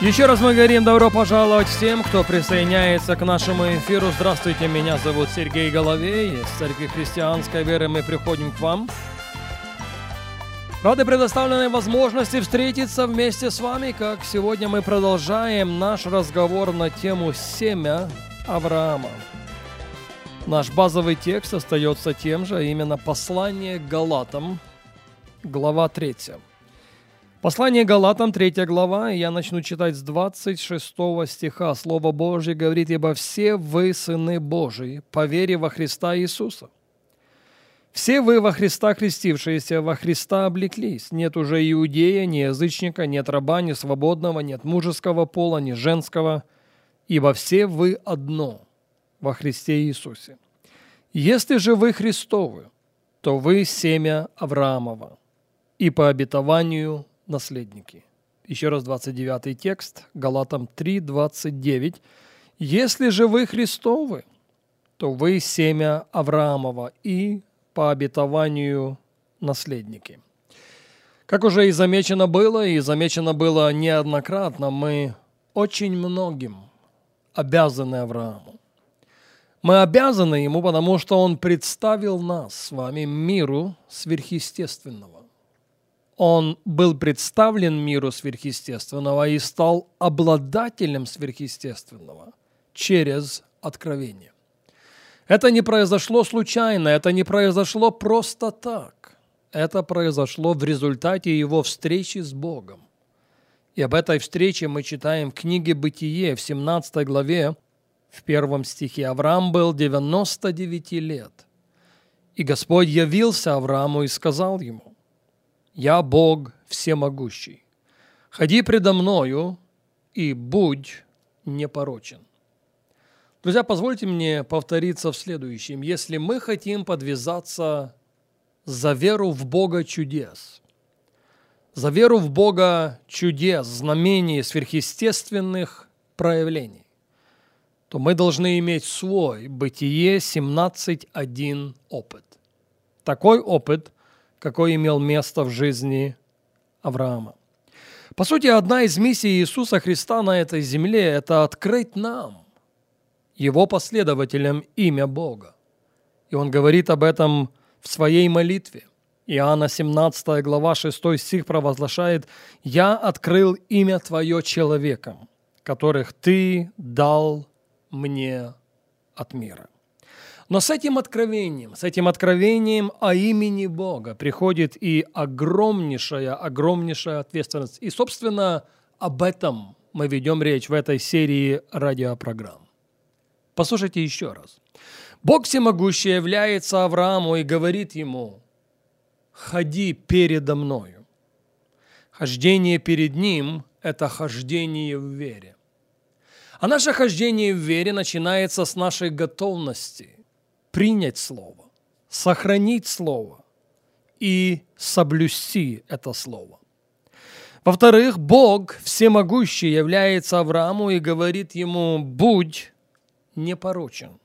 Еще раз мы говорим добро пожаловать всем, кто присоединяется к нашему эфиру. Здравствуйте, меня зовут Сергей Головей. Из Церкви Христианской Веры мы приходим к вам. Рады предоставленной возможности встретиться вместе с вами, как сегодня мы продолжаем наш разговор на тему «Семя Авраама». Наш базовый текст остается тем же, а именно послание к Галатам, глава 3. Послание Галатам, 3 глава, я начну читать с 26 стиха. Слово Божье говорит, «Ибо все вы сыны Божии, по вере во Христа Иисуса. Все вы во Христа крестившиеся, во Христа облеклись. Нет уже иудея, ни язычника, нет раба, ни свободного, нет мужеского пола, ни женского, ибо все вы одно во Христе Иисусе. Если же вы Христовы, то вы семя Авраамова, и по обетованию наследники. Еще раз 29 текст, Галатам 3, 29. «Если же вы Христовы, то вы семя Авраамова и по обетованию наследники». Как уже и замечено было, и замечено было неоднократно, мы очень многим обязаны Аврааму. Мы обязаны ему, потому что он представил нас с вами миру сверхъестественного он был представлен миру сверхъестественного и стал обладателем сверхъестественного через откровение. Это не произошло случайно, это не произошло просто так. Это произошло в результате его встречи с Богом. И об этой встрече мы читаем в книге «Бытие» в 17 главе, в первом стихе. Авраам был 99 лет. И Господь явился Аврааму и сказал ему, я Бог всемогущий. Ходи предо мною и будь непорочен. Друзья, позвольте мне повториться в следующем. Если мы хотим подвязаться за веру в Бога чудес, за веру в Бога чудес, знамений, сверхъестественных проявлений, то мы должны иметь свой Бытие 17.1 опыт. Такой опыт – какой имел место в жизни Авраама. По сути, одна из миссий Иисуса Христа на этой земле – это открыть нам, Его последователям, имя Бога. И Он говорит об этом в своей молитве. Иоанна 17 глава 6 стих провозглашает «Я открыл имя Твое человекам, которых Ты дал мне от мира». Но с этим откровением, с этим откровением о имени Бога приходит и огромнейшая, огромнейшая ответственность. И, собственно, об этом мы ведем речь в этой серии радиопрограмм. Послушайте еще раз. Бог всемогущий является Аврааму и говорит ему, «Ходи передо мною». Хождение перед ним – это хождение в вере. А наше хождение в вере начинается с нашей готовности принять Слово, сохранить Слово и соблюсти это Слово. Во-вторых, Бог всемогущий является Аврааму и говорит ему, будь непорочен.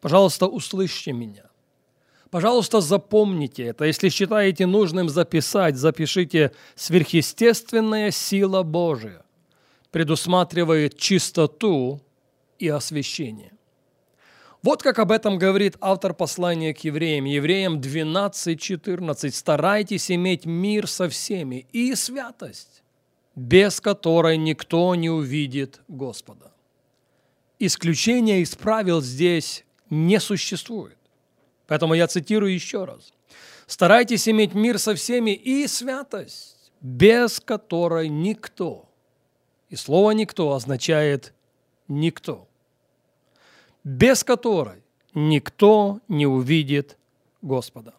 Пожалуйста, услышьте меня. Пожалуйста, запомните это. Если считаете нужным записать, запишите «Сверхъестественная сила Божия» предусматривает чистоту и освящение. Вот как об этом говорит автор послания к евреям. Евреям 12.14. «Старайтесь иметь мир со всеми и святость, без которой никто не увидит Господа». Исключения из правил здесь не существует. Поэтому я цитирую еще раз. «Старайтесь иметь мир со всеми и святость, без которой никто». И слово «никто» означает «никто» без которой никто не увидит Господа.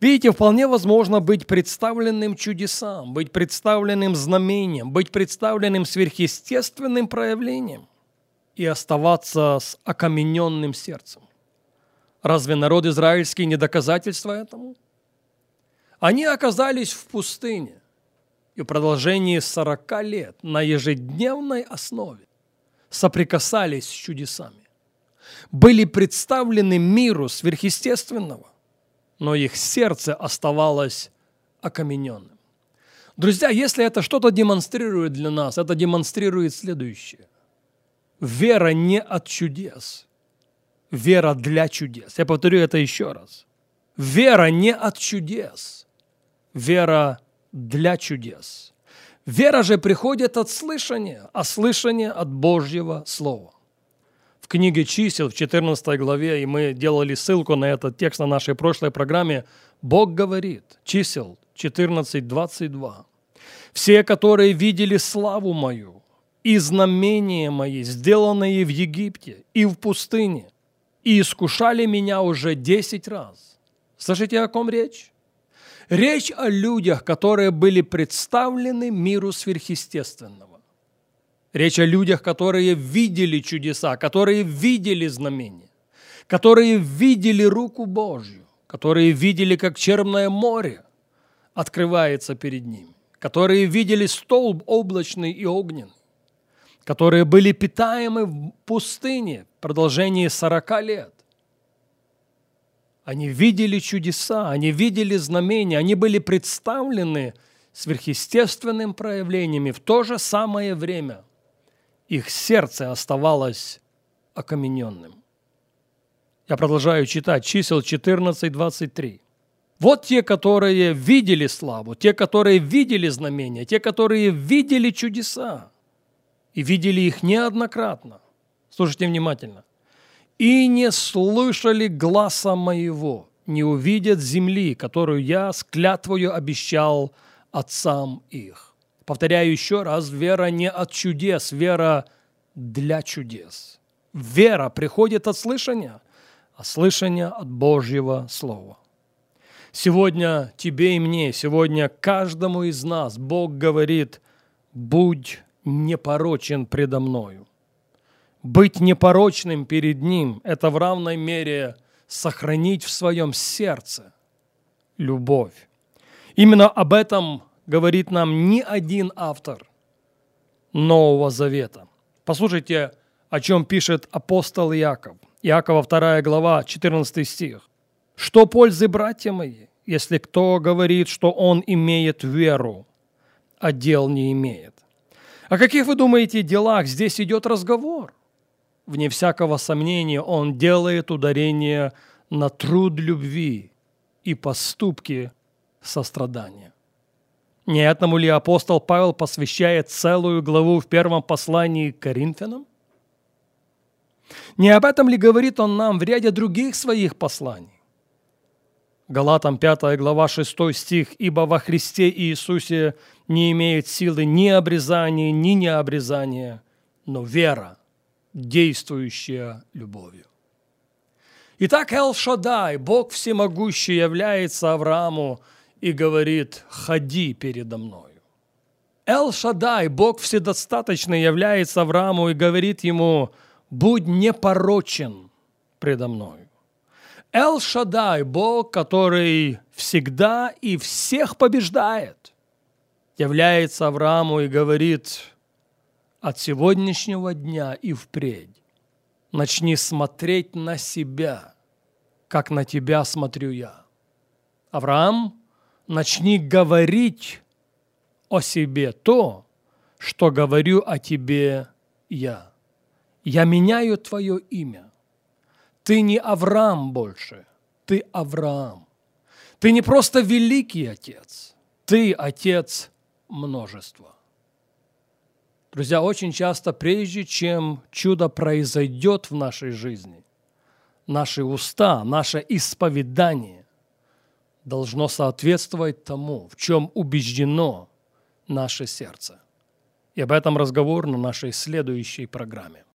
Видите, вполне возможно быть представленным чудесам, быть представленным знамением, быть представленным сверхъестественным проявлением и оставаться с окамененным сердцем. Разве народ израильский не доказательство этому? Они оказались в пустыне и в продолжении 40 лет на ежедневной основе соприкасались с чудесами. Были представлены миру сверхъестественного, но их сердце оставалось окамененным. Друзья, если это что-то демонстрирует для нас, это демонстрирует следующее. Вера не от чудес. Вера для чудес. Я повторю это еще раз. Вера не от чудес. Вера для чудес. Вера же приходит от слышания, а слышание от Божьего Слова. В книге чисел в 14 главе, и мы делали ссылку на этот текст на нашей прошлой программе, Бог говорит, чисел 14.22. Все, которые видели славу мою и знамения мои, сделанные в Египте и в пустыне, и искушали меня уже десять раз. Слышите, о ком речь? Речь о людях, которые были представлены миру сверхъестественного. Речь о людях, которые видели чудеса, которые видели знамения, которые видели руку Божью, которые видели, как черное море открывается перед ними, которые видели столб облачный и огненный, которые были питаемы в пустыне в продолжении 40 лет. Они видели чудеса, они видели знамения, они были представлены сверхъестественным проявлениями. В то же самое время их сердце оставалось окамененным. Я продолжаю читать чисел 14-23. Вот те, которые видели славу, те, которые видели знамения, те, которые видели чудеса и видели их неоднократно. Слушайте внимательно. «И не слышали гласа моего, не увидят земли, которую я с клятвою обещал отцам их». Повторяю еще раз, вера не от чудес, вера для чудес. Вера приходит от слышания, а слышание от Божьего Слова. Сегодня тебе и мне, сегодня каждому из нас Бог говорит, будь непорочен предо мною. Быть непорочным перед Ним – это в равной мере сохранить в своем сердце любовь. Именно об этом говорит нам не один автор Нового Завета. Послушайте, о чем пишет апостол Иаков. Иакова 2 глава, 14 стих. Что пользы, братья мои, если кто говорит, что он имеет веру, а дел не имеет? О каких вы думаете делах здесь идет разговор? Вне всякого сомнения он делает ударение на труд любви и поступки сострадания. Не ли апостол Павел посвящает целую главу в первом послании к Коринфянам? Не об этом ли говорит он нам в ряде других своих посланий? Галатам 5 глава 6 стих, «Ибо во Христе Иисусе не имеет силы ни обрезания, ни необрезания, но вера, действующая любовью». Итак, Эл-Шадай, Бог всемогущий, является Аврааму и говорит «Ходи передо мною». Эл-Шадай, Бог вседостаточный, является Аврааму и говорит ему «Будь непорочен предо мною». Эл-Шадай, Бог, который всегда и всех побеждает, является Аврааму и говорит, от сегодняшнего дня и впредь начни смотреть на себя, как на тебя смотрю я. Авраам, начни говорить о себе то, что говорю о тебе я. Я меняю твое имя. Ты не Авраам больше, ты Авраам. Ты не просто великий отец, ты отец множества. Друзья, очень часто, прежде чем чудо произойдет в нашей жизни, наши уста, наше исповедание должно соответствовать тому, в чем убеждено наше сердце. И об этом разговор на нашей следующей программе.